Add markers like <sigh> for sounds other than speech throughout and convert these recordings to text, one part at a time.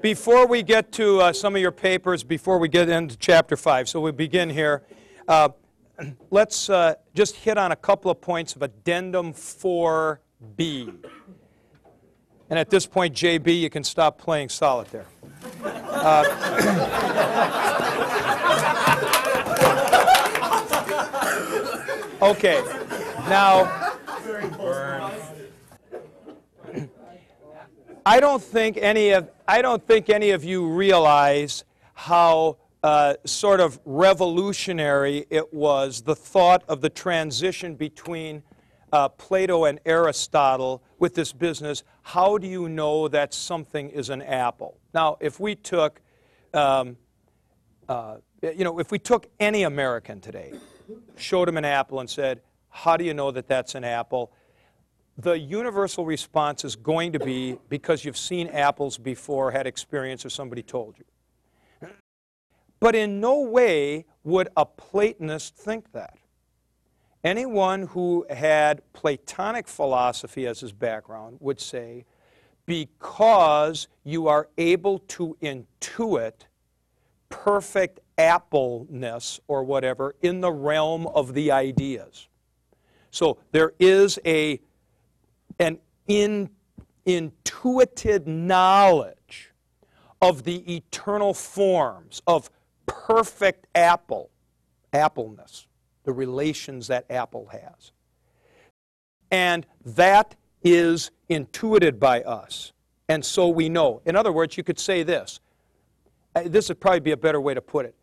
before we get to uh, some of your papers, before we get into chapter 5, so we begin here, uh, <clears throat> let's uh, just hit on a couple of points of addendum 4b. And at this point, JB, you can stop playing solitaire. Uh, <clears throat> okay, now. I don't think any of I don't think any of you realize how uh, sort of revolutionary it was the thought of the transition between uh, Plato and Aristotle with this business. How do you know that something is an apple? Now, if we took, um, uh, you know, if we took any American today, showed him an apple and said, "How do you know that that's an apple?" The universal response is going to be because you've seen apples before, had experience, or somebody told you. But in no way would a Platonist think that. Anyone who had Platonic philosophy as his background would say, because you are able to intuit perfect appleness or whatever in the realm of the ideas. So there is a an in, intuited knowledge of the eternal forms of perfect apple, appleness, the relations that apple has. And that is intuited by us. And so we know. In other words, you could say this. Uh, this would probably be a better way to put it.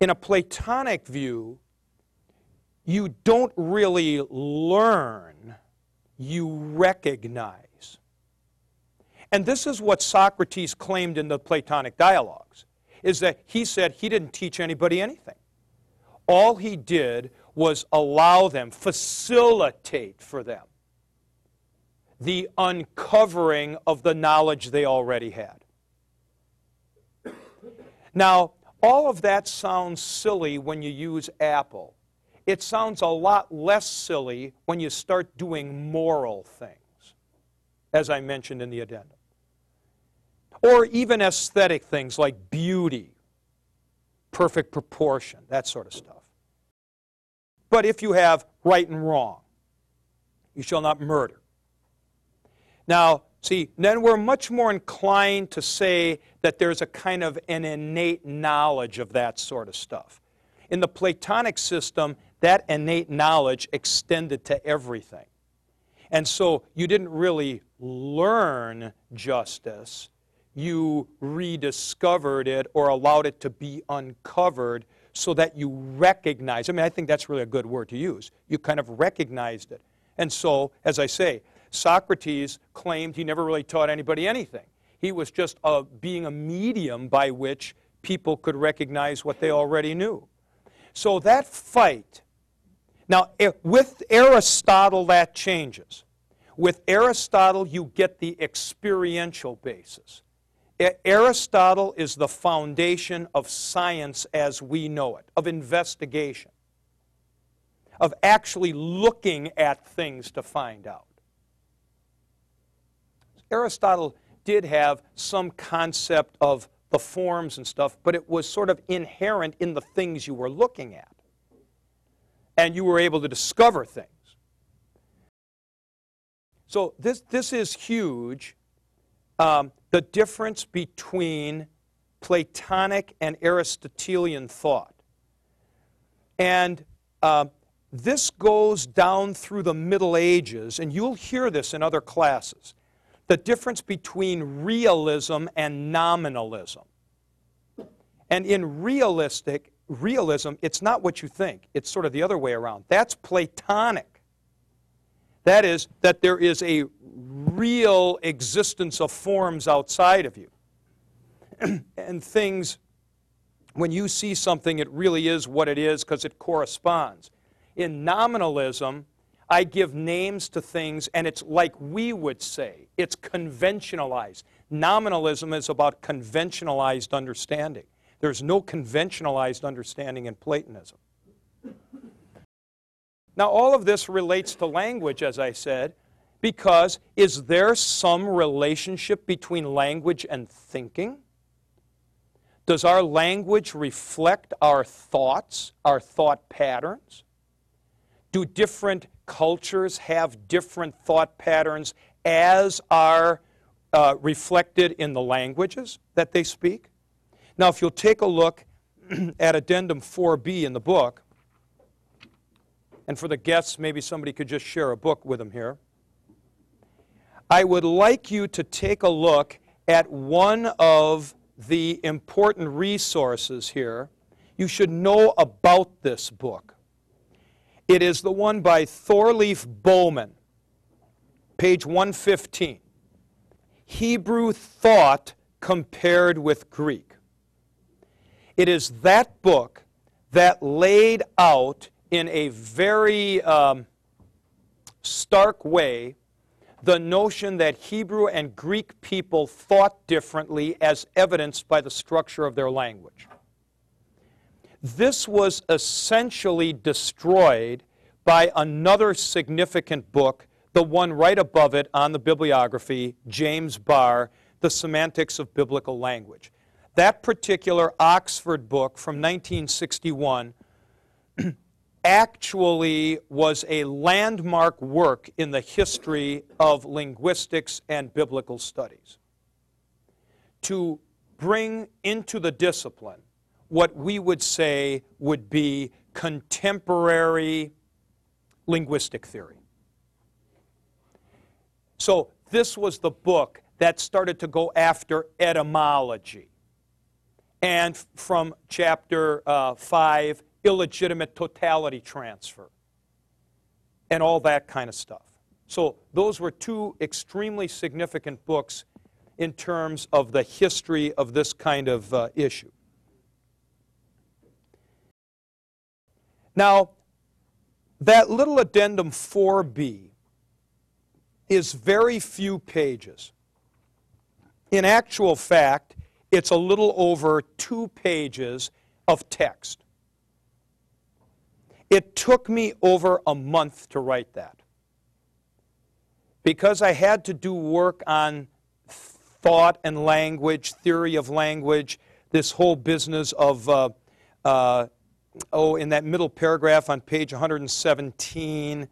In a Platonic view, you don't really learn you recognize. And this is what Socrates claimed in the Platonic dialogues, is that he said he didn't teach anybody anything. All he did was allow them, facilitate for them the uncovering of the knowledge they already had. Now, all of that sounds silly when you use Apple. It sounds a lot less silly when you start doing moral things, as I mentioned in the addendum. Or even aesthetic things like beauty, perfect proportion, that sort of stuff. But if you have right and wrong, you shall not murder. Now, see, then we're much more inclined to say that there's a kind of an innate knowledge of that sort of stuff. In the Platonic system, that innate knowledge extended to everything. And so you didn't really learn justice, you rediscovered it or allowed it to be uncovered so that you recognize. I mean, I think that's really a good word to use. You kind of recognized it. And so, as I say, Socrates claimed he never really taught anybody anything. He was just a, being a medium by which people could recognize what they already knew. So that fight now, eh, with Aristotle, that changes. With Aristotle, you get the experiential basis. Aristotle is the foundation of science as we know it, of investigation, of actually looking at things to find out. Aristotle did have some concept of the forms and stuff, but it was sort of inherent in the things you were looking at and you were able to discover things. So this, this is huge. Um, the difference between Platonic and Aristotelian thought. And uh, this goes down through the Middle Ages, and you'll hear this in other classes. The difference between realism and nominalism. And in realistic, realism, it's not what you think. It's sort of the other way around. That's Platonic. That is, that there is a real existence of forms outside of you. <clears throat> and things, when you see something, it really is what it is because it corresponds. In nominalism, I give names to things, and it's like we would say, it's conventionalized. Nominalism is about conventionalized understanding. There's no conventionalized understanding in Platonism. Now, all of this relates to language, as I said, Because is there some relationship between language and thinking? Does our language reflect our thoughts, our thought patterns? Do different cultures have different thought patterns as are uh, reflected in the languages that they speak? Now, if you'll take a look <clears throat> at Addendum 4b in the book, and for the guests, maybe somebody could just share a book with them here. I would like you to take a look at one of the important resources here. You should know about this book. It is the one by Thorleif Boman, page 115. Hebrew Thought Compared with Greek. It is that book that laid out in a very um, stark way the notion that Hebrew and Greek people thought differently as evidenced by the structure of their language. This was essentially destroyed by another significant book, the one right above it on the bibliography, James Barr, The Semantics of Biblical Language. That particular Oxford book from 1961 <clears throat> actually was a landmark work in the history of linguistics and biblical studies to bring into the discipline what we would say would be contemporary linguistic theory. So, this was the book that started to go after etymology. And from chapter uh, 5 illegitimate totality transfer, and all that kind of stuff. So, those were two extremely significant books in terms of the history of this kind of uh, issue. Now, that little addendum 4b is very few pages. In actual fact, it's a little over two pages of text. It took me over a month to write that because I had to do work on thought and language, theory of language, this whole business of, uh, uh, oh, in that middle paragraph on page 117,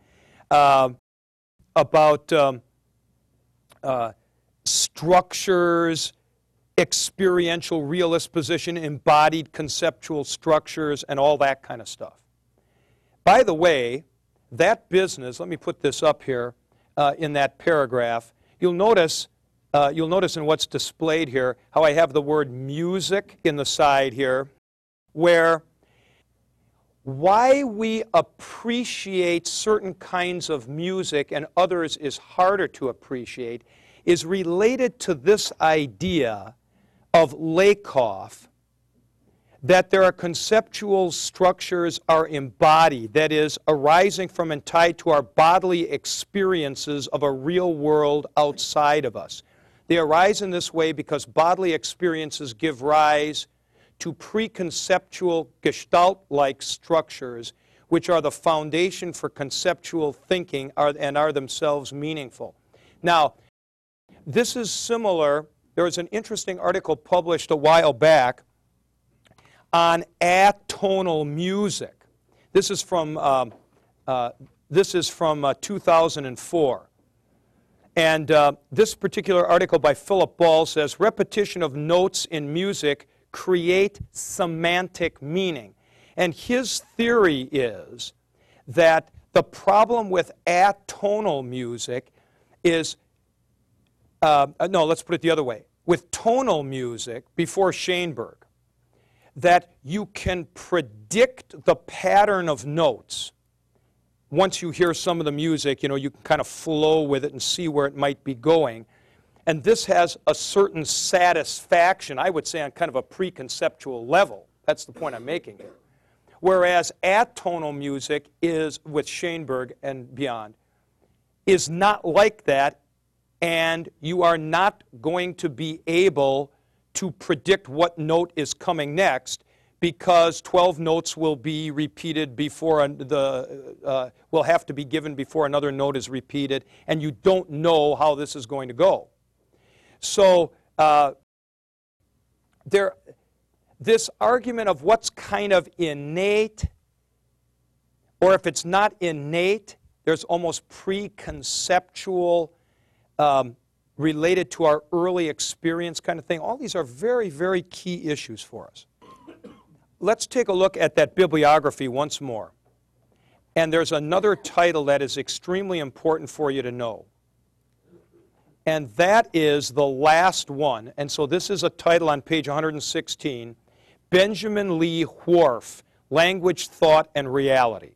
uh, about um, uh, structures, experiential realist position, embodied conceptual structures, and all that kind of stuff. By the way, that business, let me put this up here uh, in that paragraph. You'll notice, uh, you'll notice in what's displayed here how I have the word music in the side here, where why we appreciate certain kinds of music and others is harder to appreciate is related to this idea of Lakoff that there are conceptual structures are embodied, that is, arising from and tied to our bodily experiences of a real world outside of us. They arise in this way because bodily experiences give rise to preconceptual gestalt like structures, which are the foundation for conceptual thinking and are themselves meaningful. Now, this is similar. There was an interesting article published a while back on atonal music. This is from, um, uh, this is from uh, 2004. And uh, this particular article by Philip Ball says repetition of notes in music create semantic meaning. And his theory is that the problem with atonal music is, uh, no, let's put it the other way. With tonal music, before Schoenberg, that you can predict the pattern of notes. Once you hear some of the music, you know, you can kind of flow with it and see where it might be going. And this has a certain satisfaction, I would say, on kind of a preconceptual level. That's the point I'm making here. Whereas atonal music is, with Schoenberg and beyond, is not like that, and you are not going to be able to predict what note is coming next because 12 notes will be repeated before the, uh, will have to be given before another note is repeated, and you don't know how this is going to go. So uh, there, this argument of what's kind of innate, or if it's not innate, there's almost preconceptual um, related to our early experience kind of thing. All these are very, very key issues for us. Let's take a look at that bibliography once more. And there's another title that is extremely important for you to know. And that is the last one. And so this is a title on page 116 Benjamin Lee Whorf Language, Thought, and Reality.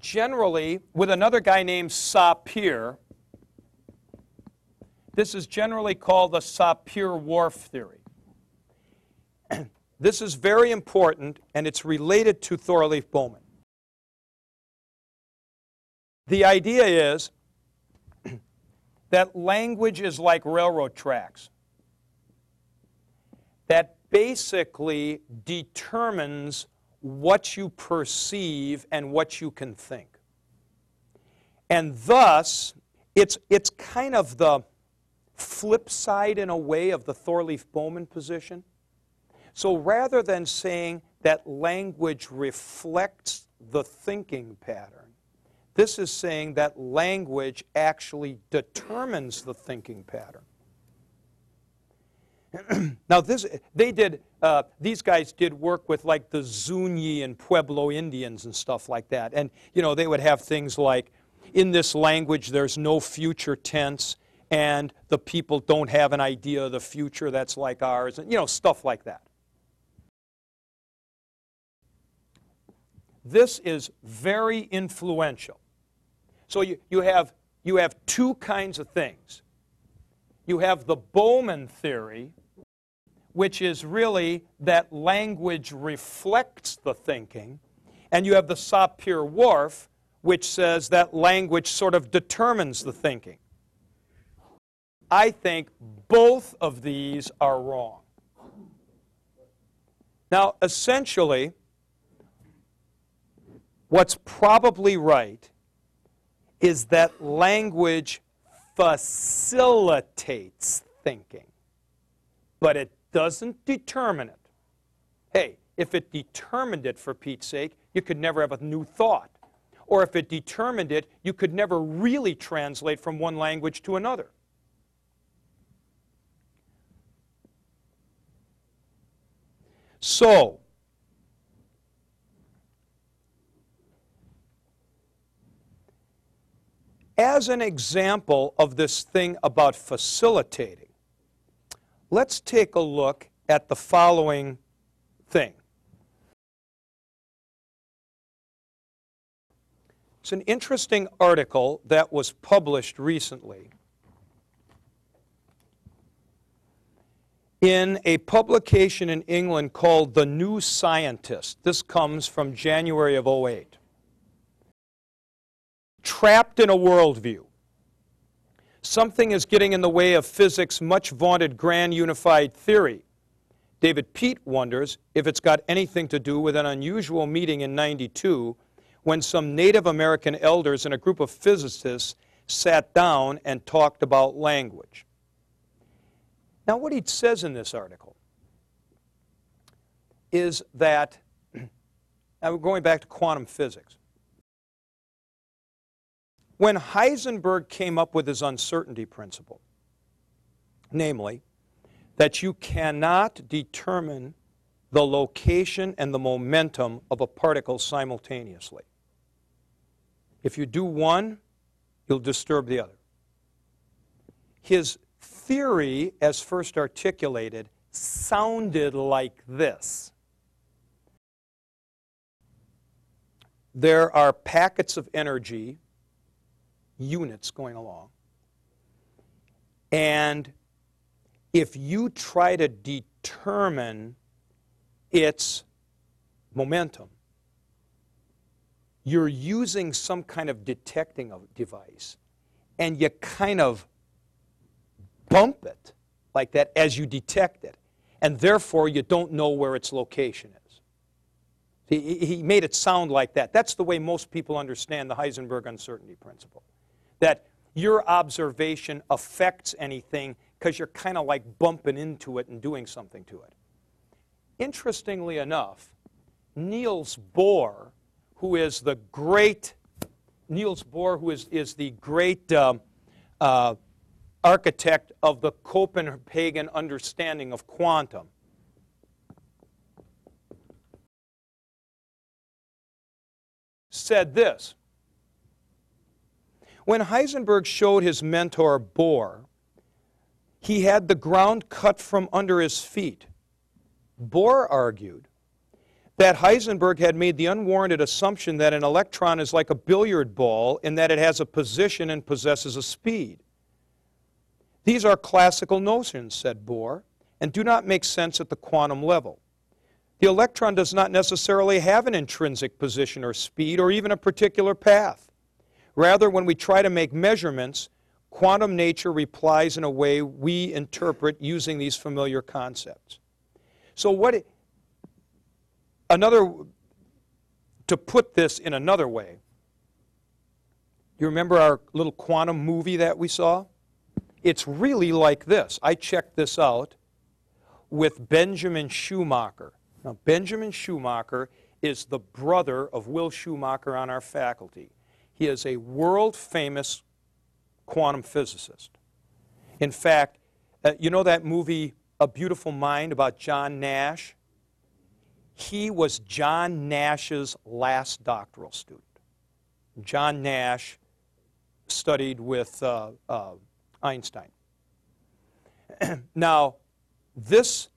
Generally, with another guy named Sapir, this is generally called the Sapir-Whorf theory. <clears throat> this is very important, and it's related to Thorleif Boman. The idea is <clears throat> that language is like railroad tracks, that basically determines what you perceive and what you can think. And thus, it's, it's kind of the flip side, in a way, of the Thorleif Boman position. So rather than saying that language reflects the thinking pattern, this is saying that language actually determines the thinking pattern. <clears throat> now, this, they did, uh, these guys did work with like the Zuni and Pueblo Indians and stuff like that. And, you know, they would have things like, in this language, there's no future tense, and the people don't have an idea of the future that's like ours, and, you know, stuff like that. This is very influential. So you, you, have, you have two kinds of things. You have the Boman theory, which is really that language reflects the thinking, and you have the Sapir-Whorf, which says that language sort of determines the thinking. I think both of these are wrong. Now, essentially, what's probably right is that language facilitates thinking, but it doesn't determine it. Hey, if it determined it, for Pete's sake, you could never have a new thought. Or if it determined it, you could never really translate from one language to another. So, as an example of this thing about facilitating, let's take a look at the following thing. It's an interesting article that was published recently in a publication in England called The New Scientist. This comes from January of 08 trapped in a worldview. Something is getting in the way of physics' much vaunted grand unified theory. David Peat wonders if it's got anything to do with an unusual meeting in 92 when some Native American elders and a group of physicists sat down and talked about language. Now, what he says in this article is that, <clears throat> now going back to quantum physics. When Heisenberg came up with his uncertainty principle, namely, that you cannot determine the location and the momentum of a particle simultaneously. If you do one, you'll disturb the other. His theory, as first articulated, sounded like this. There are packets of energy units going along. And if you try to determine its momentum, you're using some kind of detecting device, and you kind of bump it like that as you detect it. and therefore you don't know where its location is. He, he made it sound like that. That's the way most people understand the Heisenberg uncertainty principle. That your observation affects anything because you're kind of like bumping into it and doing something to it. Interestingly enough, Niels Bohr, who is the great Niels Bohr, who is, is the great um, uh, architect of the Copenhagen understanding of quantum, said this. When Heisenberg showed his mentor Bohr, he had the ground cut from under his feet. Bohr argued that Heisenberg had made the unwarranted assumption that an electron is like a billiard ball in that it has a position and possesses a speed. These are classical notions, said Bohr, and do not make sense at the quantum level. The electron does not necessarily have an intrinsic position or speed or even a particular path. Rather, when we try to make measurements, quantum nature replies in a way we interpret using these familiar concepts. So what another, to put this in another way, you remember our little quantum movie that we saw? It's really like this. I checked this out with Benjamin Schumacher. Now, Benjamin Schumacher is the brother of Will Schumacher on our faculty. He is a world famous quantum physicist. In fact, uh, you know that movie, A Beautiful Mind, about John Nash? He was John Nash's last doctoral student. John Nash studied with uh, uh, Einstein. <clears throat> now, this,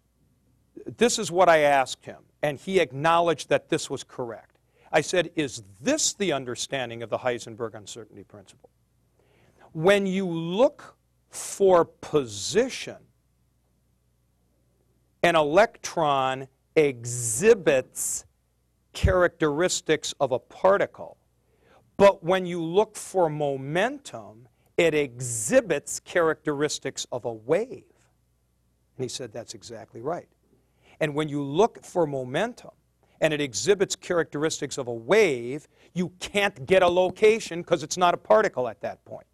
this is what I asked him, and he acknowledged that this was correct. I said, Is this the understanding of the Heisenberg uncertainty principle? When you look for position, an electron exhibits characteristics of a particle. But when you look for momentum, it exhibits characteristics of a wave. And he said, That's exactly right. And when you look for momentum and it exhibits characteristics of a wave, you can't get a location because it's not a particle at that point.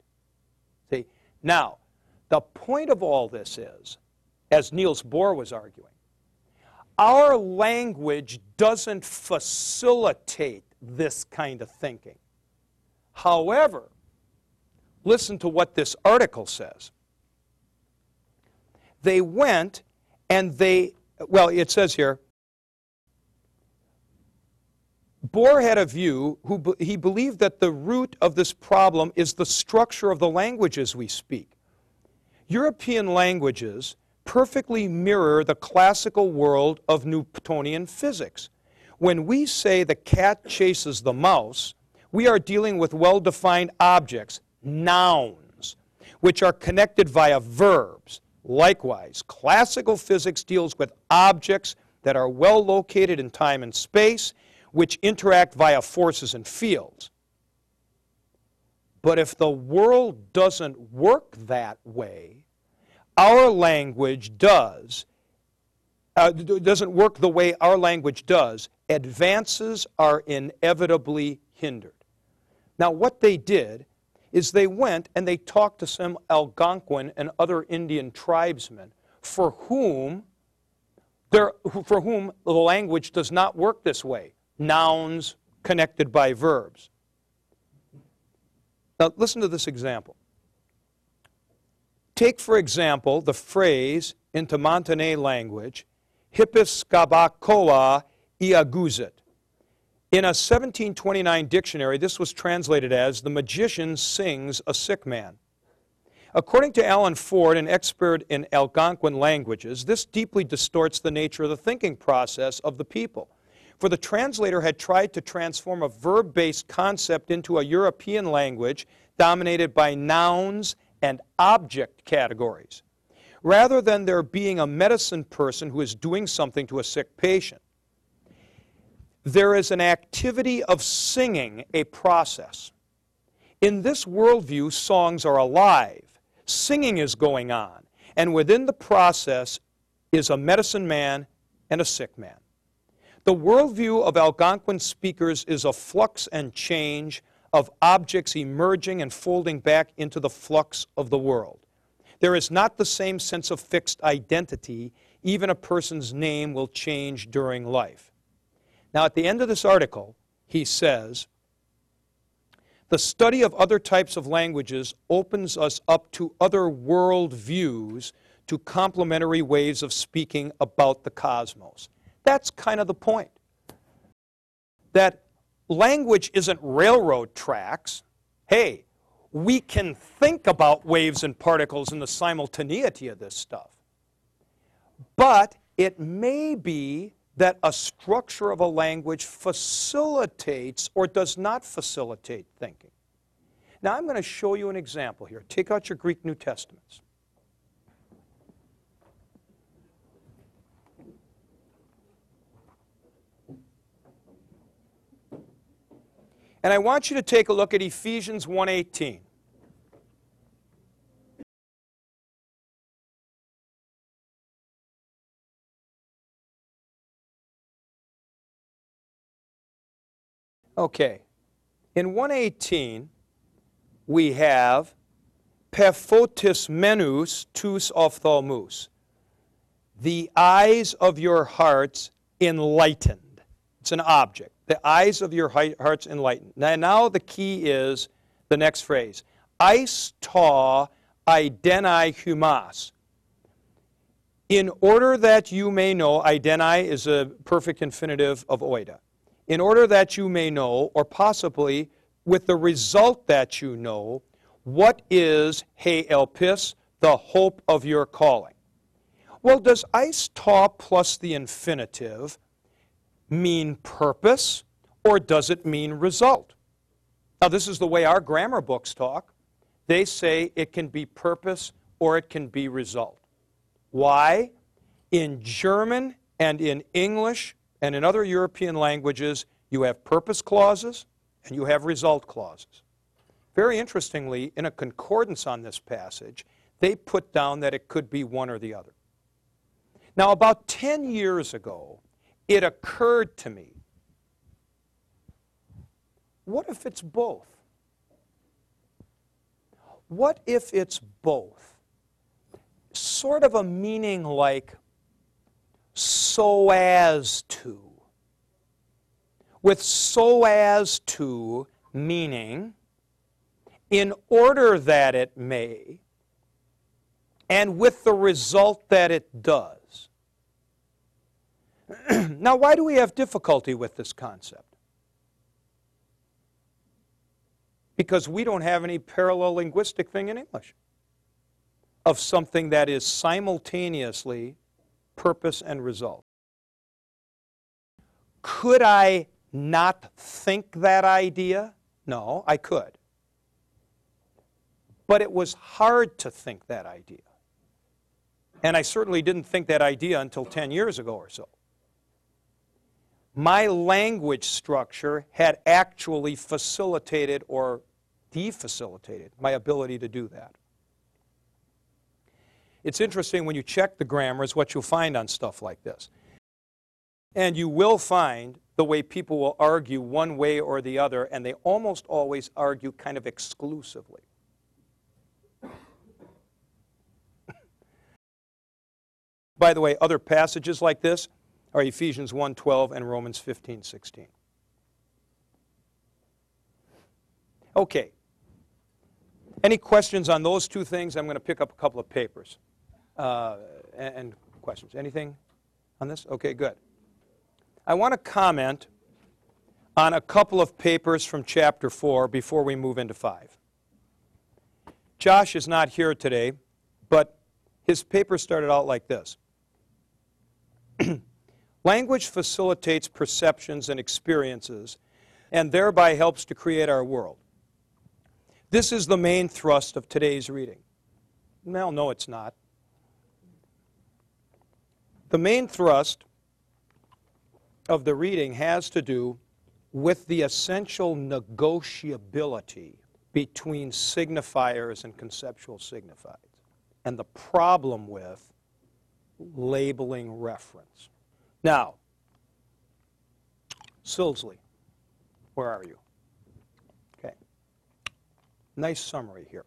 See? Now, the point of all this is, as Niels Bohr was arguing, our language doesn't facilitate this kind of thinking. However, listen to what this article says. They went and they, well, it says here, Bohr had a view, who he believed that the root of this problem is the structure of the languages we speak. European languages perfectly mirror the classical world of Newtonian physics. When we say the cat chases the mouse, we are dealing with well defined objects, nouns, which are connected via verbs. Likewise, classical physics deals with objects that are well located in time and space, which interact via forces and fields. But if the world doesn't work that way, our language does, uh, doesn't work the way our language does, advances are inevitably hindered. Now, what they did is they went and they talked to some Algonquin and other Indian tribesmen for whom, for whom the language does not work this way nouns connected by verbs. Now, listen to this example. Take, for example, the phrase in Tamantanay language, Hippiskabakoa iaguzit. In a 1729 dictionary, this was translated as the magician sings a sick man. According to Alan Ford, an expert in Algonquin languages, this deeply distorts the nature of the thinking process of the people. For the translator had tried to transform a verb based concept into a European language dominated by nouns and object categories, rather than there being a medicine person who is doing something to a sick patient. There is an activity of singing, a process. In this worldview, songs are alive. Singing is going on. And within the process, is a medicine man and a sick man. The worldview of Algonquin speakers is a flux and change of objects emerging and folding back into the flux of the world. There is not the same sense of fixed identity. Even a person's name will change during life. Now, at the end of this article, he says, the study of other types of languages opens us up to other world views, to complementary ways of speaking about the cosmos. That's kind of the point. That language isn't railroad tracks. Hey, we can think about waves and particles and the simultaneity of this stuff. But it may be that a structure of a language facilitates or does not facilitate thinking. Now, I'm going to show you an example here. Take out your Greek New Testaments. And I want you to take a look at Ephesians 1:18. Okay. In 118, we have pephotis menus tus ophthalmus, the eyes of your hearts enlightened. It's an object. The eyes of your hearts enlightened. Now, now the key is the next phrase. Eis ta idenai humas. In order that you may know, idenai is a perfect infinitive of oida in order that you may know, or possibly with the result that you know, what is he elpis, the hope of your calling. Well, does eis ta plus the infinitive mean purpose, or does it mean result? Now, this is the way our grammar books talk. They say it can be purpose or it can be result. Why? In German and in English and in other European languages, you have purpose clauses and you have result clauses. Very interestingly, in a concordance on this passage, they put down that it could be one or the other. Now, about 10 years ago, it occurred to me what if it's both? What if it's both? Sort of a meaning like so as to. With so as to meaning, in order that it may, and with the result that it does. <clears throat> now, why do we have difficulty with this concept? Because we don't have any parallel linguistic thing in English of something that is simultaneously purpose and result. Could I not think that idea? No, I could. But it was hard to think that idea. And I certainly didn't think that idea until 10 years ago or so. My language structure had actually facilitated or defacilitated my ability to do that. It's interesting when you check the grammars what you'll find on stuff like this. And you will find the way people will argue one way or the other, and they almost always argue kind of exclusively. <laughs> By the way, other passages like this are Ephesians 1:12 and Romans 15:16. Okay. Any questions on those two things? I'm going to pick up a couple of papers uh, and, and questions. Anything on this? Okay, good. I want to comment on a couple of papers from chapter 4 before we move into 5. Josh is not here today, but his paper started out like this <clears throat> Language facilitates perceptions and experiences and thereby helps to create our world. This is the main thrust of today's reading. Well, no, it's not. The main thrust of the reading has to do with the essential negotiability between signifiers and conceptual signifieds, and the problem with labeling reference. Now, Silsley, where are you? Okay. Nice summary here.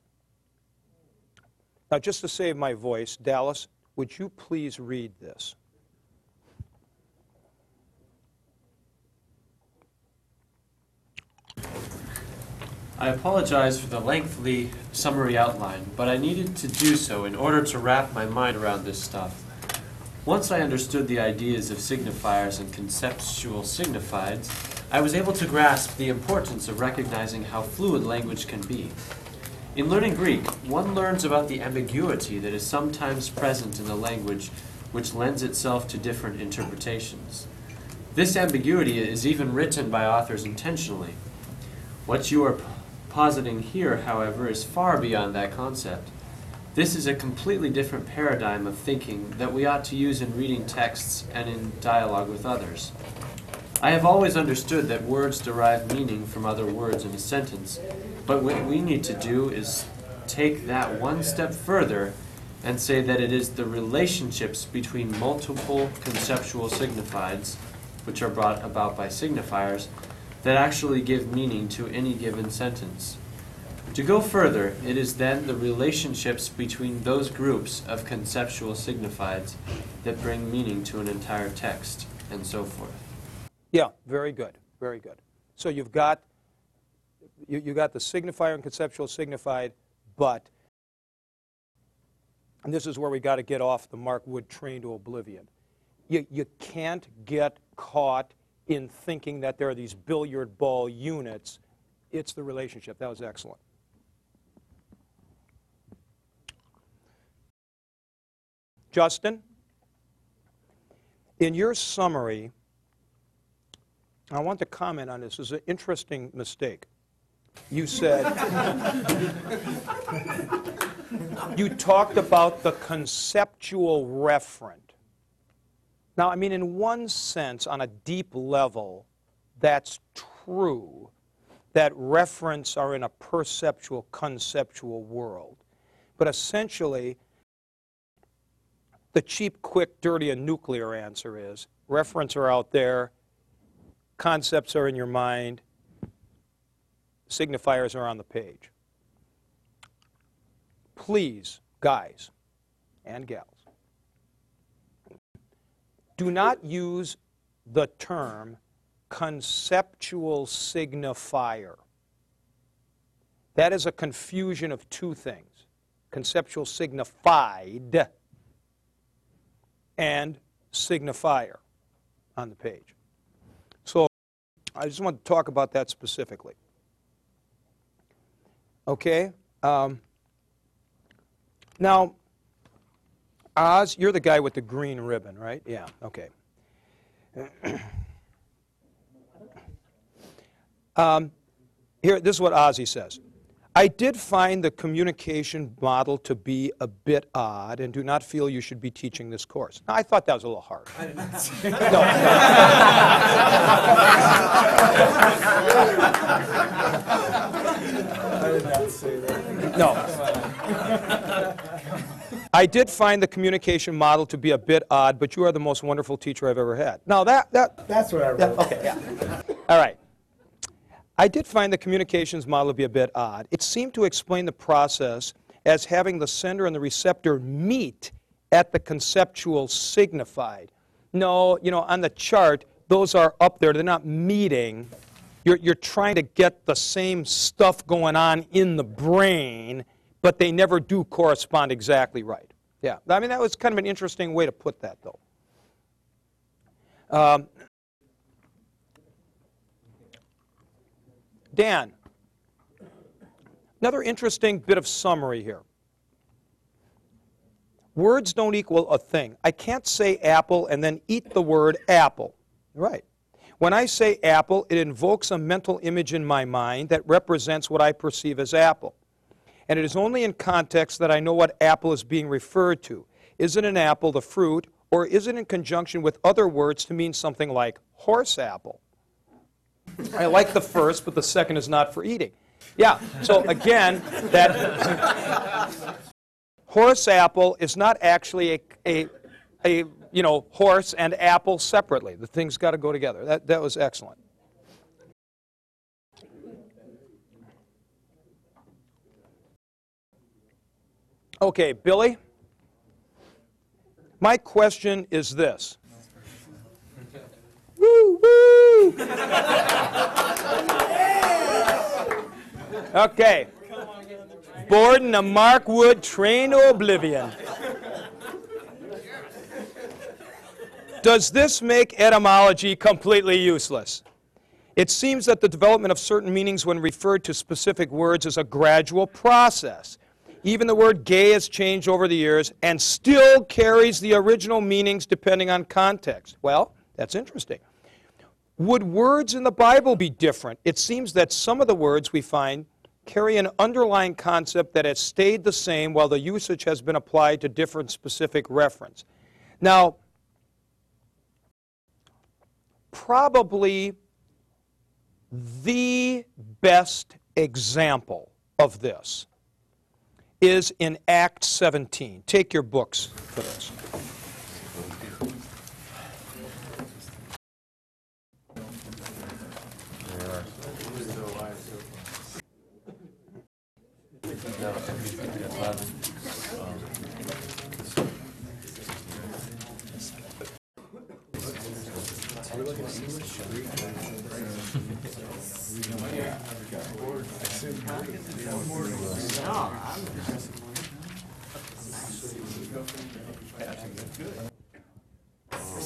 Now, just to save my voice, Dallas, would you please read this? I apologize for the lengthy summary outline, but I needed to do so in order to wrap my mind around this stuff. Once I understood the ideas of signifiers and conceptual signifieds, I was able to grasp the importance of recognizing how fluid language can be. In learning Greek, one learns about the ambiguity that is sometimes present in the language which lends itself to different interpretations. This ambiguity is even written by authors intentionally. What you are positing here, however, is far beyond that concept. This is a completely different paradigm of thinking that we ought to use in reading texts and in dialogue with others. I have always understood that words derive meaning from other words in a sentence, but what we need to do is take that one step further and say that it is the relationships between multiple conceptual signifieds, which are brought about by signifiers, that actually give meaning to any given sentence. To go further, it is then the relationships between those groups of conceptual signifieds that bring meaning to an entire text, and so forth. Yeah, very good, very good. So you've got you, you got the signifier and conceptual signified, but and this is where we got to get off the Mark Wood train to oblivion. You, you can't get caught in thinking that there are these billiard ball units. It's the relationship. That was excellent. Justin, in your summary, I want to comment on this. This is an interesting mistake. You said, <laughs> you talked about the conceptual referent. Now, I mean, in one sense, on a deep level, that's true that referents are in a perceptual, conceptual world. But essentially, the cheap, quick, dirty, and nuclear answer is referents are out there, concepts are in your mind, signifiers are on the page. Please, guys and gals, do not use the term conceptual signifier. That is a confusion of two things conceptual signified and signifier on the page. So I just want to talk about that specifically. Okay? Um, now, Oz, you're the guy with the green ribbon, right? Yeah, okay. <clears throat> um, here, this is what Ozzy says. I did find the communication model to be a bit odd and do not feel you should be teaching this course. Now, I thought that was a little hard. I did not say that. No. I did not say that. No. I did find the communication model to be a bit odd, but you are the most wonderful teacher I've ever had. Now that that that's what I wrote. That, okay, yeah. All right. I did find the communications model to be a bit odd. It seemed to explain the process as having the sender and the receptor meet at the conceptual signified. No, you know, on the chart, those are up there. They're not meeting. You're, you're trying to get the same stuff going on in the brain but they never do correspond exactly right. Yeah, I mean, that was kind of an interesting way to put that, though. Um, Dan, another interesting bit of summary here. Words don't equal a thing. I can't say apple and then eat the word apple. Right. When I say apple, it invokes a mental image in my mind that represents what I perceive as apple and it is only in context that I know what apple is being referred to. Is it an apple, the fruit, or is it in conjunction with other words to mean something like horse apple? I like the first, but the second is not for eating. Yeah, so again, that horse apple is not actually a, a a you know horse and apple separately. The things got to go together. That that was excellent. Okay, Billy. My question is this. Woo woo. <laughs> Okay. Boarding a Mark Wood train to oblivion. Does this make etymology completely useless? It seems that the development of certain meanings when referred to specific words is a gradual process. Even the word gay has changed over the years and still carries the original meanings depending on context. Well, that's interesting. Would words in the Bible be different? It seems that some of the words we find carry an underlying concept that has stayed the same while the usage has been applied to different specific reference. Now, probably the best example of this is in Acts 17. Take your books for this. This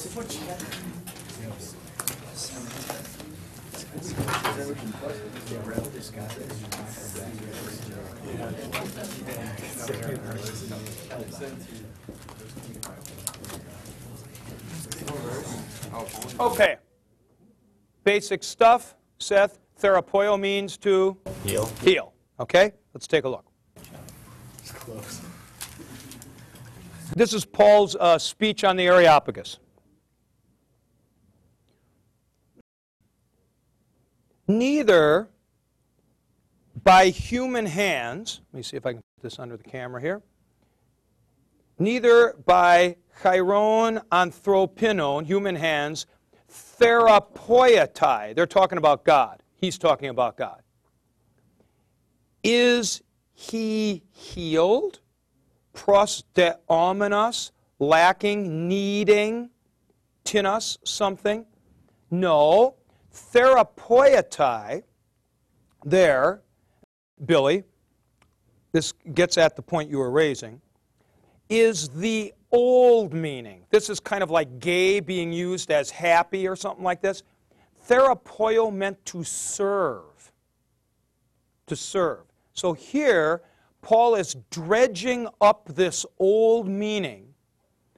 is what you got. Okay. Basic stuff. Seth, therapeuo means to Heal. heal. Okay? Let's take a look. This is Paul's uh, speech on the Areopagus. Neither by human hands, let me see if I can put this under the camera here. Neither by chiron anthropinon, human hands, therapeuetai, they're talking about God. He's talking about God. Is he healed? Prosdeomenos, lacking, needing, tinos, something? No. Therapeuetai, there, Billy, this gets at the point you were raising, is the old meaning. This is kind of like gay being used as happy or something like this. Therapeuo meant to serve. To serve. So here, Paul is dredging up this old meaning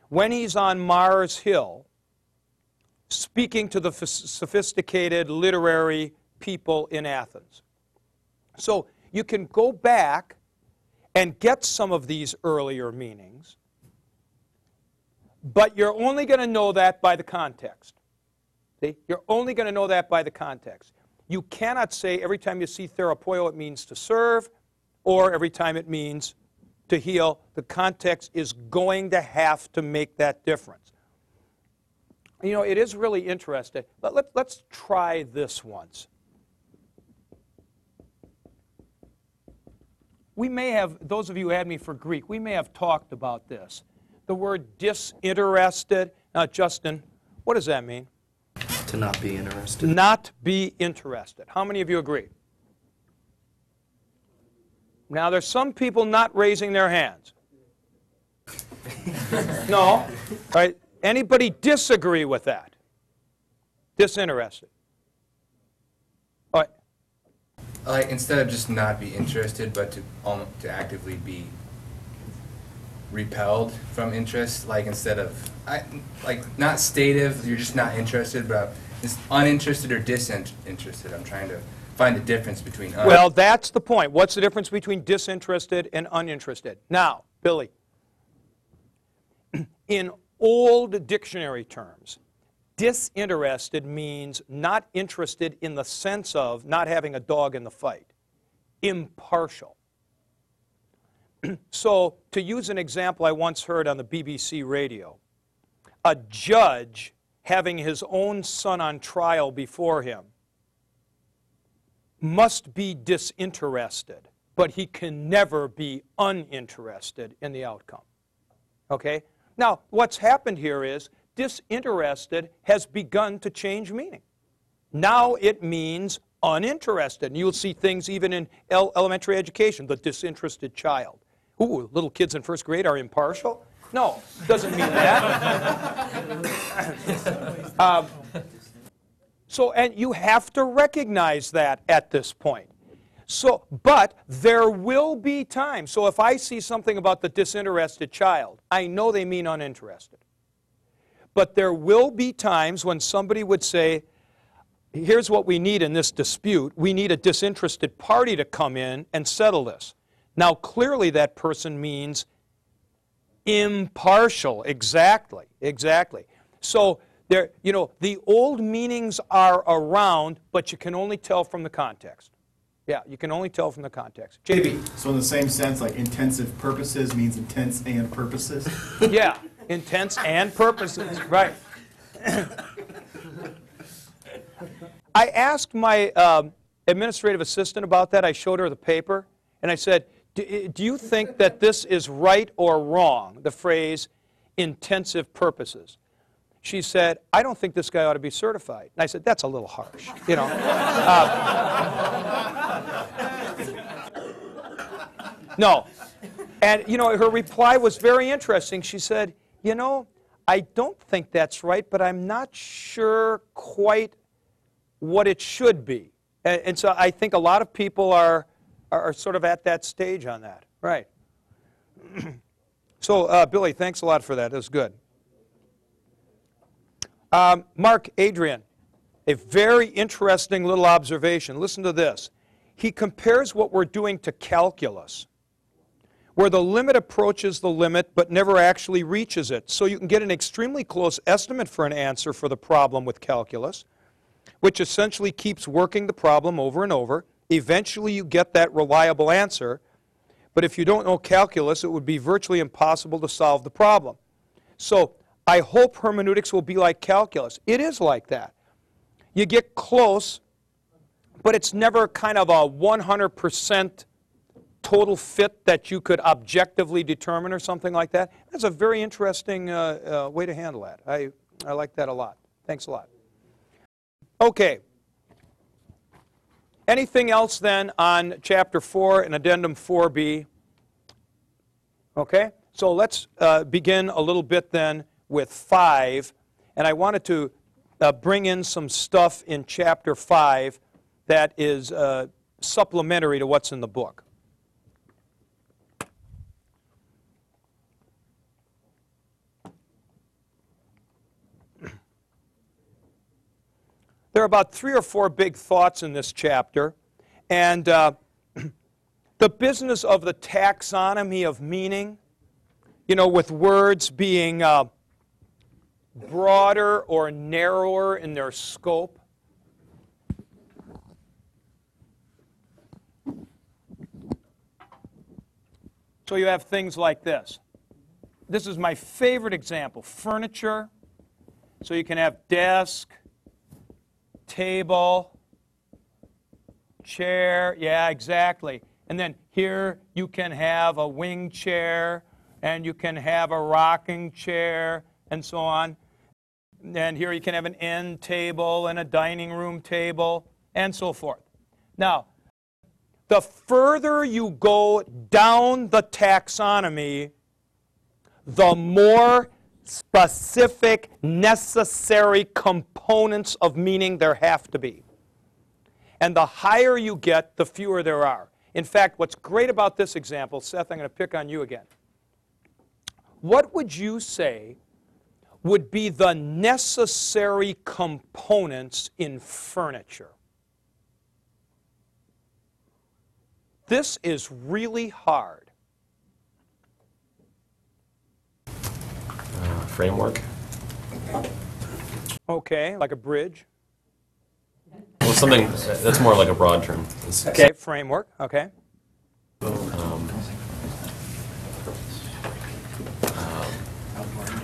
when he's on Mars Hill, speaking to the sophisticated literary people in Athens. So you can go back and get some of these earlier meanings, but you're only going to know that by the context. See? You're only going to know that by the context. You cannot say every time you see therapeuo it means to serve, or every time it means to heal. The context is going to have to make that difference. You know, it is really interesting. Let, let, let's try this once. We may have, those of you who had me for Greek, we may have talked about this. The word disinterested. Now, Justin, what does that mean? To not be interested. Not be interested. How many of you agree? Now, there's some people not raising their hands. <laughs> no. Right? Anybody disagree with that? Disinterested. All right. Like instead of just not be interested, but to um, to actively be repelled from interest. Like instead of I like not stative, you're just not interested, but it's uninterested or disinterested. I'm trying to find the difference between. Un- Well, that's the point. What's the difference between disinterested and uninterested? Now, Billy, <clears throat> in old dictionary terms, disinterested means not interested in the sense of not having a dog in the fight, impartial. <clears throat> so, to use an example I once heard on the BBC radio, a judge having his own son on trial before him must be disinterested, but he can never be uninterested in the outcome. Okay? Now, what's happened here is disinterested has begun to change meaning. Now it means uninterested. And you'll see things even in el- elementary education, the disinterested child. Ooh, little kids in first grade are impartial? No, doesn't mean that. <laughs> Um, so, and you have to recognize that at this point. So, but there will be times. So, if I see something about the disinterested child, I know they mean uninterested. But there will be times when somebody would say, here's what we need in this dispute. We need a disinterested party to come in and settle this. Now, clearly, that person means impartial. Exactly, exactly. So, there, you know, the old meanings are around, but you can only tell from the context. Yeah, you can only tell from the context. JB. So in the same sense, like intensive purposes means intense and purposes? <laughs> Yeah, intents and purposes, right. I asked my um, administrative assistant about that. I showed her the paper, and I said, "Do do you think that this is right or wrong, the phrase intensive purposes? She said, I don't think this guy ought to be certified. And I said, that's a little harsh, you know. Uh, no. And, you know, her reply was very interesting. She said, you know, I don't think that's right, but I'm not sure quite what it should be. And, and so I think a lot of people are, are sort of at that stage on that. Right. <clears throat> so, uh, Billy, thanks a lot for that. That was good. Um, Mark Adrian, a very interesting little observation. Listen to this. He compares what we're doing to calculus, where the limit approaches the limit but never actually reaches it. So you can get an extremely close estimate for an answer for the problem with calculus, which essentially keeps working the problem over and over. Eventually you get that reliable answer, but if you don't know calculus, it would be virtually impossible to solve the problem. So I hope hermeneutics will be like calculus. It is like that. You get close, but it's never kind of a 100% total fit that you could objectively determine or something like that. That's a very interesting uh, uh, way to handle that. I, I like that a lot. Thanks a lot. Okay. Anything else then on chapter 4 and addendum 4b? Okay, so let's uh, begin a little bit then with 5, and I wanted to uh, bring in some stuff in chapter 5 that is uh, supplementary to what's in the book. <clears throat> There are about three or four big thoughts in this chapter, and uh, <clears throat> the business of the taxonomy of meaning, you know, with words being uh, broader or narrower in their scope. So you have things like this. This is my favorite example furniture. So you can have desk, table, chair. Yeah, exactly. And then here you can have a wing chair, and you can have a rocking chair, and so on. And here you can have an end table and a dining room table, and so forth. Now, the further you go down the taxonomy, the more specific, necessary components of meaning there have to be. And the higher you get, the fewer there are. In fact, what's great about this example, Seth, I'm going to pick on you again. What would you say would be the necessary components in furniture? This is really hard. Uh, framework. Okay, like a bridge. Well, something that's more like a broad term. It's, Okay, framework. Okay.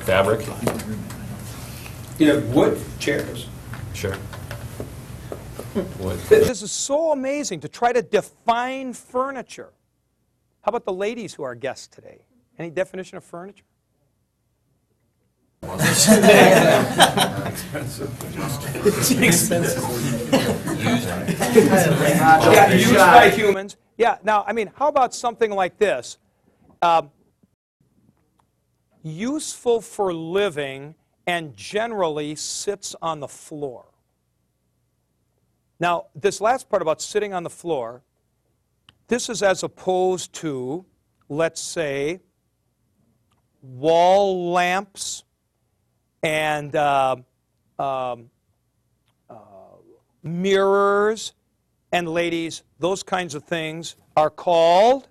Fabric. You have wood chairs. Sure. Would. <laughs> This is so amazing to try to define furniture. How about the ladies who are guests today? Any definition of furniture? Expensive. <laughs> yeah, used by humans. Yeah, now, I mean, how about something like this? Um, useful for living and generally sits on the floor. Now, this last part about sitting on the floor, this is as opposed to, let's say, wall lamps and uh, um, uh, mirrors. And ladies, those kinds of things are called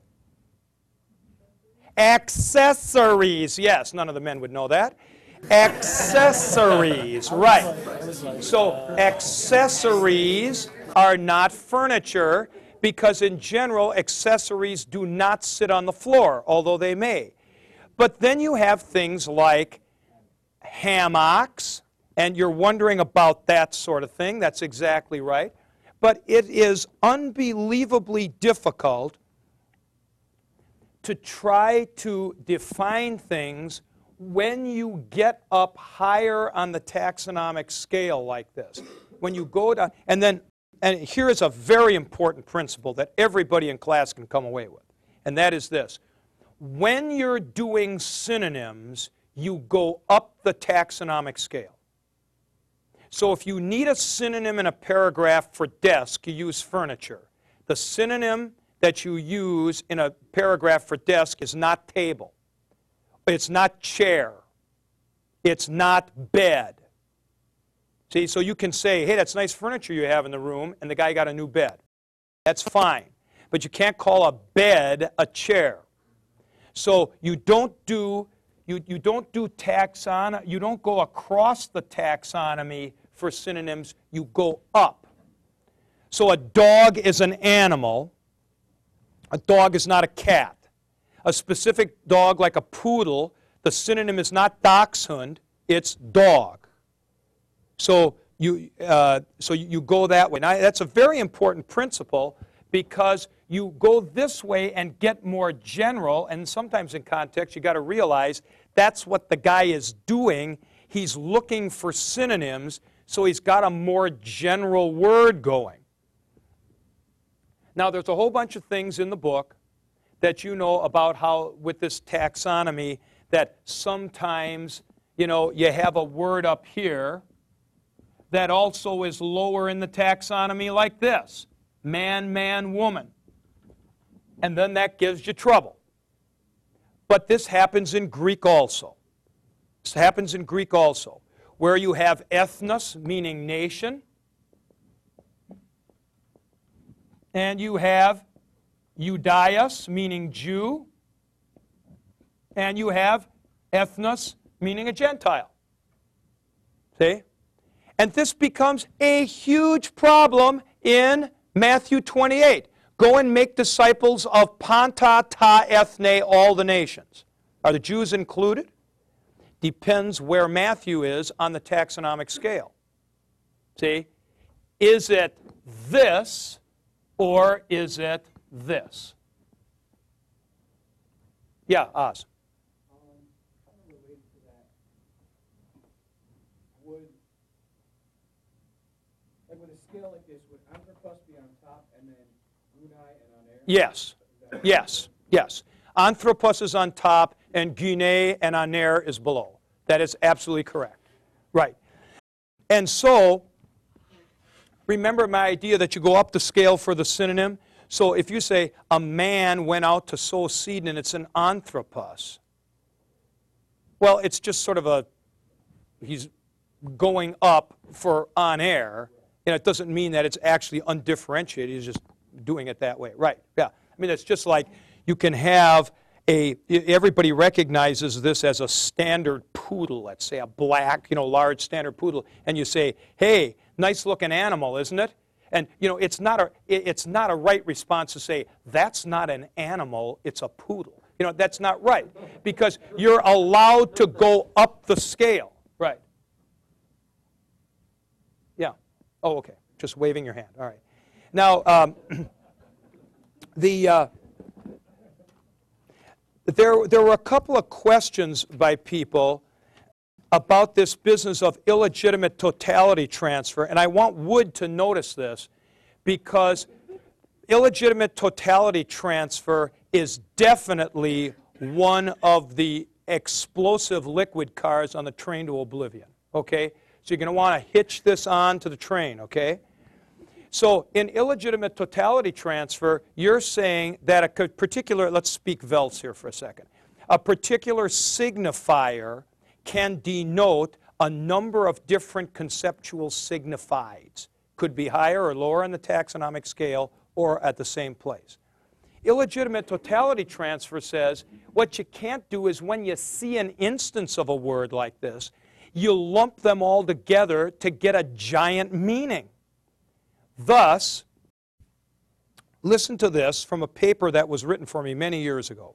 accessories. Yes, none of the men would know that. Accessories, right. So accessories are not furniture because in general accessories do not sit on the floor, although they may. But then you have things like hammocks, and you're wondering about that sort of thing. That's exactly right. But it is unbelievably difficult to try to define things when you get up higher on the taxonomic scale like this. When you go down, and then, and here is a very important principle that everybody in class can come away with, and that is this. When you're doing synonyms, you go up the taxonomic scale. So if you need a synonym in a paragraph for desk, you use furniture. The synonym that you use in a paragraph for desk is not table. It's not chair. It's not bed. See, so you can say, hey, that's nice furniture you have in the room, and the guy got a new bed. That's fine. But you can't call a bed a chair. So you don't do you, you don't do taxon you don't go across the taxonomy for synonyms, you go up. So a dog is an animal. A dog is not a cat. A specific dog like a poodle, the synonym is not dachshund, it's dog. So you, uh, so you go that way. Now, that's a very important principle because you go this way and get more general, and sometimes in context, you got to realize that's what the guy is doing. He's looking for synonyms, so he's got a more general word going. Now, there's a whole bunch of things in the book that you know about how, with this taxonomy, that sometimes, you know, you have a word up here that also is lower in the taxonomy, like this man, man, woman. And then that gives you trouble. But this happens in Greek also. This happens in Greek also, where you have ethnos, meaning nation, and you have Judaeus, meaning Jew, and you have ethnos, meaning a Gentile. See? And this becomes a huge problem in Matthew 28. Go and make disciples of Panta ta ethne, all the nations. Are the Jews included? Depends where Matthew is on the taxonomic scale. See? Is it this or is it this? Yeah, Oz. Um, like with a scale like this, would Anthropos be on top and then Gunai and Aner? Yes, yes, yes. Anthropos is on top, and Gune and Aner is below. That is absolutely correct. Right. And so, remember my idea that you go up the scale for the synonym? So if you say, a man went out to sow seed and it's an anthropos, well, it's just sort of a, he's going up for aner, and it doesn't mean that it's actually undifferentiated. He's just doing it that way. Right, yeah. I mean, it's just like you can have a, everybody recognizes this as a standard poodle, let's say a black, you know, large standard poodle, and you say, hey, nice looking animal, isn't it? And, you know, it's not a, it's not a right response to say, that's not an animal, it's a poodle. You know, that's not right, because you're allowed to go up the scale. Right. Yeah. Oh, okay. Just waving your hand. All right. Now, um, <clears throat> the uh, there there were a couple of questions by people about this business of illegitimate totality transfer, and I want Wood to notice this because illegitimate totality transfer is definitely one of the explosive liquid cars on the train to oblivion. Okay? So you're going to want to hitch this on to the train, okay? So in illegitimate totality transfer, you're saying that a particular, let's speak Velts here for a second. A particular signifier can denote a number of different conceptual signifieds. Could be higher or lower on the taxonomic scale or at the same place. Illegitimate totality transfer says what you can't do is when you see an instance of a word like this, you lump them all together to get a giant meaning. Thus, listen to this from a paper that was written for me many years ago.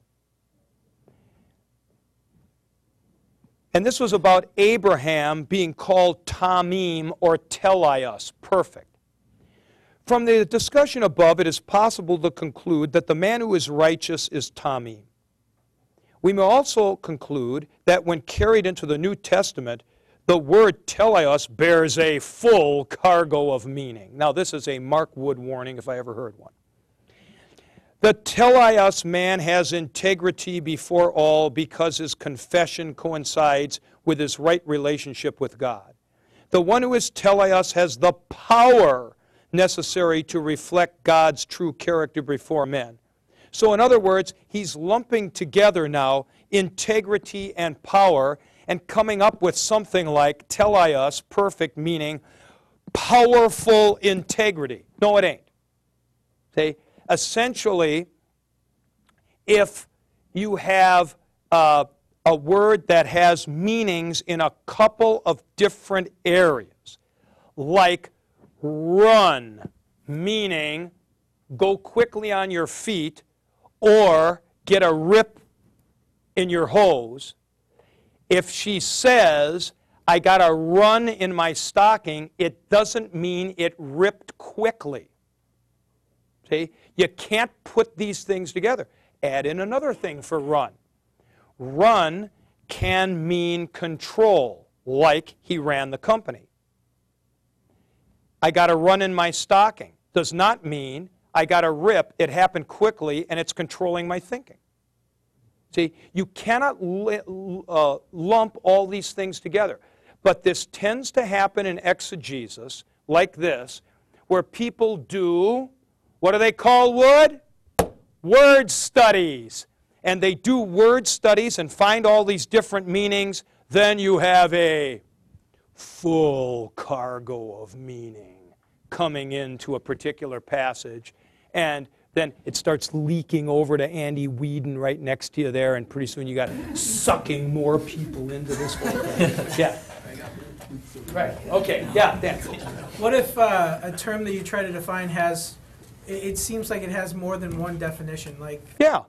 And this was about Abraham being called Tamim or Teleios, perfect. From the discussion above, it is possible to conclude that the man who is righteous is Tamim. We may also conclude that when carried into the New Testament, the word teleos bears a full cargo of meaning. Now, this is a Mark Wood warning if I ever heard one. The teleos man has integrity before all because his confession coincides with his right relationship with God. The one who is teleos has the power necessary to reflect God's true character before men. So, in other words, he's lumping together now integrity and power and coming up with something like teleos, perfect, meaning powerful integrity. No, it ain't. See, essentially, if you have uh, a word that has meanings in a couple of different areas, like run, meaning go quickly on your feet or get a rip in your hose. If she says, I got a run in my stocking, it doesn't mean it ripped quickly. See? You can't put these things together. Add in another thing for run. Run can mean control, like he ran the company. I got a run in my stocking does not mean I got a rip, it happened quickly, and it's controlling my thinking. See, you cannot uh, lump all these things together. But this tends to happen in exegesis, like this, where people do, what do they call wood? Word studies. And they do word studies and find all these different meanings. Then you have a full cargo of meaning coming into a particular passage. And then it starts leaking over to Andy Whedon right next to you there, and pretty soon you got sucking more people into this. <laughs> Yeah. Right. Okay. Yeah. Dan. What if uh, a term that you try to define has, it, it seems like it has more than one definition? Like, Yeah.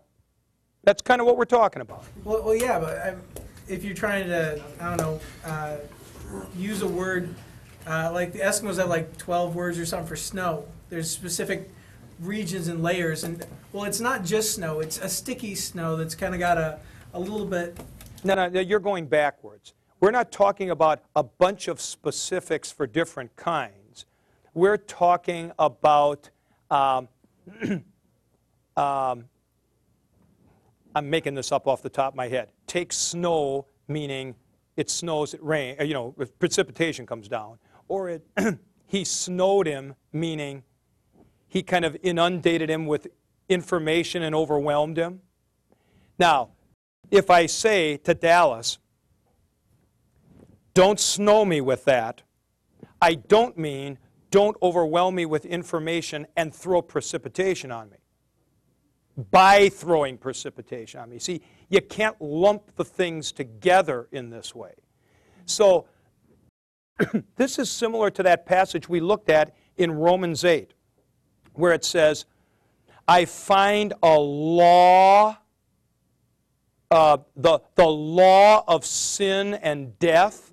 That's kind of what we're talking about. well, well yeah, but i if you're trying to, I don't know, uh, use a word, uh, like the Eskimos have like 12 words or something for snow. There's specific regions and layers, and well, it's not just snow. It's a sticky snow that's kind of got a, a little bit. No, no, no, you're going backwards. We're not talking about a bunch of specifics for different kinds. We're talking about, um, <clears throat> um, I'm making this up off the top of my head. Take snow, meaning it snows, it rain, uh, you know, if precipitation comes down. Or it, <clears throat> he snowed him, meaning he kind of inundated him with information and overwhelmed him. Now, if I say to Dallas, don't snow me with that, I don't mean don't overwhelm me with information and throw precipitation on me. By throwing precipitation on me. See, you can't lump the things together in this way. So, <clears throat> this is similar to that passage we looked at in Romans 8, where it says, I find a law uh, the, the law of sin and death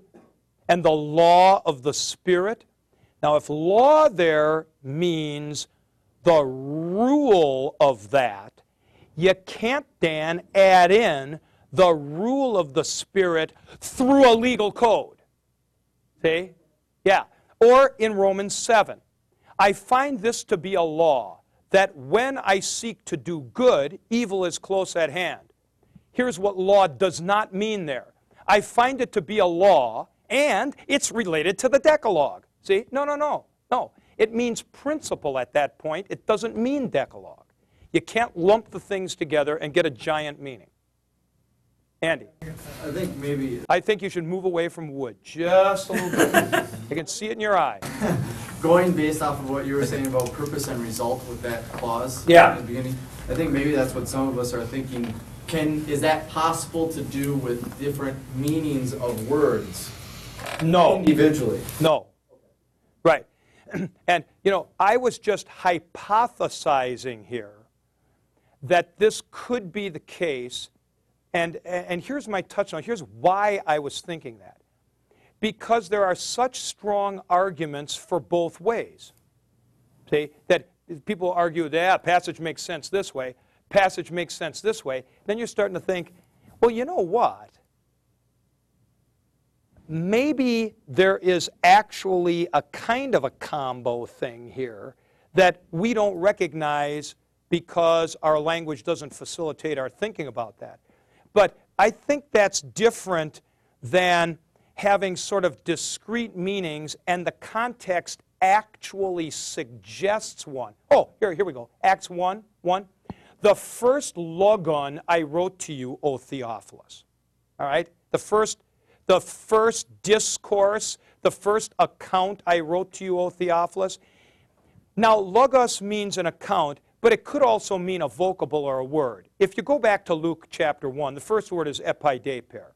and the law of the Spirit. Now, if law there means the rule of that, you can't, then add in the rule of the Spirit through a legal code. See? Yeah. Or in Romans 7. I find this to be a law that when I seek to do good, evil is close at hand. Here's what law does not mean there. I find it to be a law, and it's related to the Decalogue. See? No, no, no, no. It means principle at that point. It doesn't mean Decalogue. You can't lump the things together and get a giant meaning. Andy, I think maybe I think you should move away from wood just a little bit. <laughs> I can see it in your eye. <laughs> going based off of what you were saying about purpose and result with that clause Yeah. at the beginning, I think maybe that's what some of us are thinking. Can is that possible to do with different meanings of words No. individually? No. Right. <clears throat> And, you know, I was just hypothesizing here that this could be the case. And, and here's my touchdown. Here's why I was thinking that. Because there are such strong arguments for both ways. See, that people argue that passage makes sense this way, passage makes sense this way. Then you're starting to think, well, you know what? Maybe there is actually a kind of a combo thing here that we don't recognize because our language doesn't facilitate our thinking about that. But I think that's different than having sort of discrete meanings and the context actually suggests one. Oh, here, here we go. Acts 1, 1. The first logon I wrote to you, O Theophilus. All right? The first the first discourse, the first account I wrote to you, O Theophilus. Now, logos means an account, but it could also mean a vocable or a word. If you go back to Luke chapter 1, the first word is epeideper.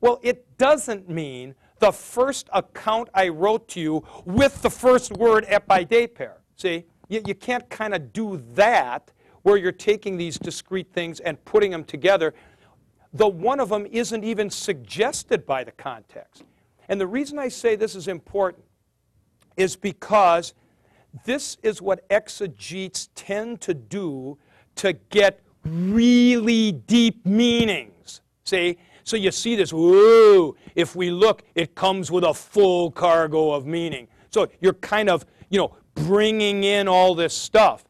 Well, it doesn't mean the first account I wrote to you with the first word epeideper. See, you, you can't kind of do that where you're taking these discrete things and putting them together though one of them isn't even suggested by the context. And the reason I say this is important is because this is what exegetes tend to do to get really deep meanings. See? So you see this, whoa, if we look, it comes with a full cargo of meaning. So you're kind of, you know, bringing in all this stuff.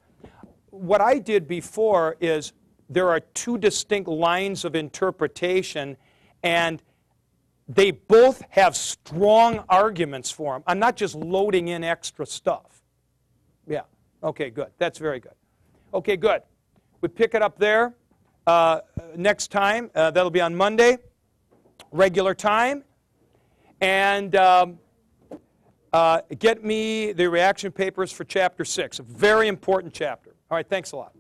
What I did before is there are two distinct lines of interpretation, and they both have strong arguments for them. I'm not just loading in extra stuff. Yeah. Okay, good. That's very good. Okay, good. We pick it up there uh, next time. Uh, that'll be on Monday, regular time. And um, uh, get me the reaction papers for chapter 6, a very important chapter. All right, thanks a lot.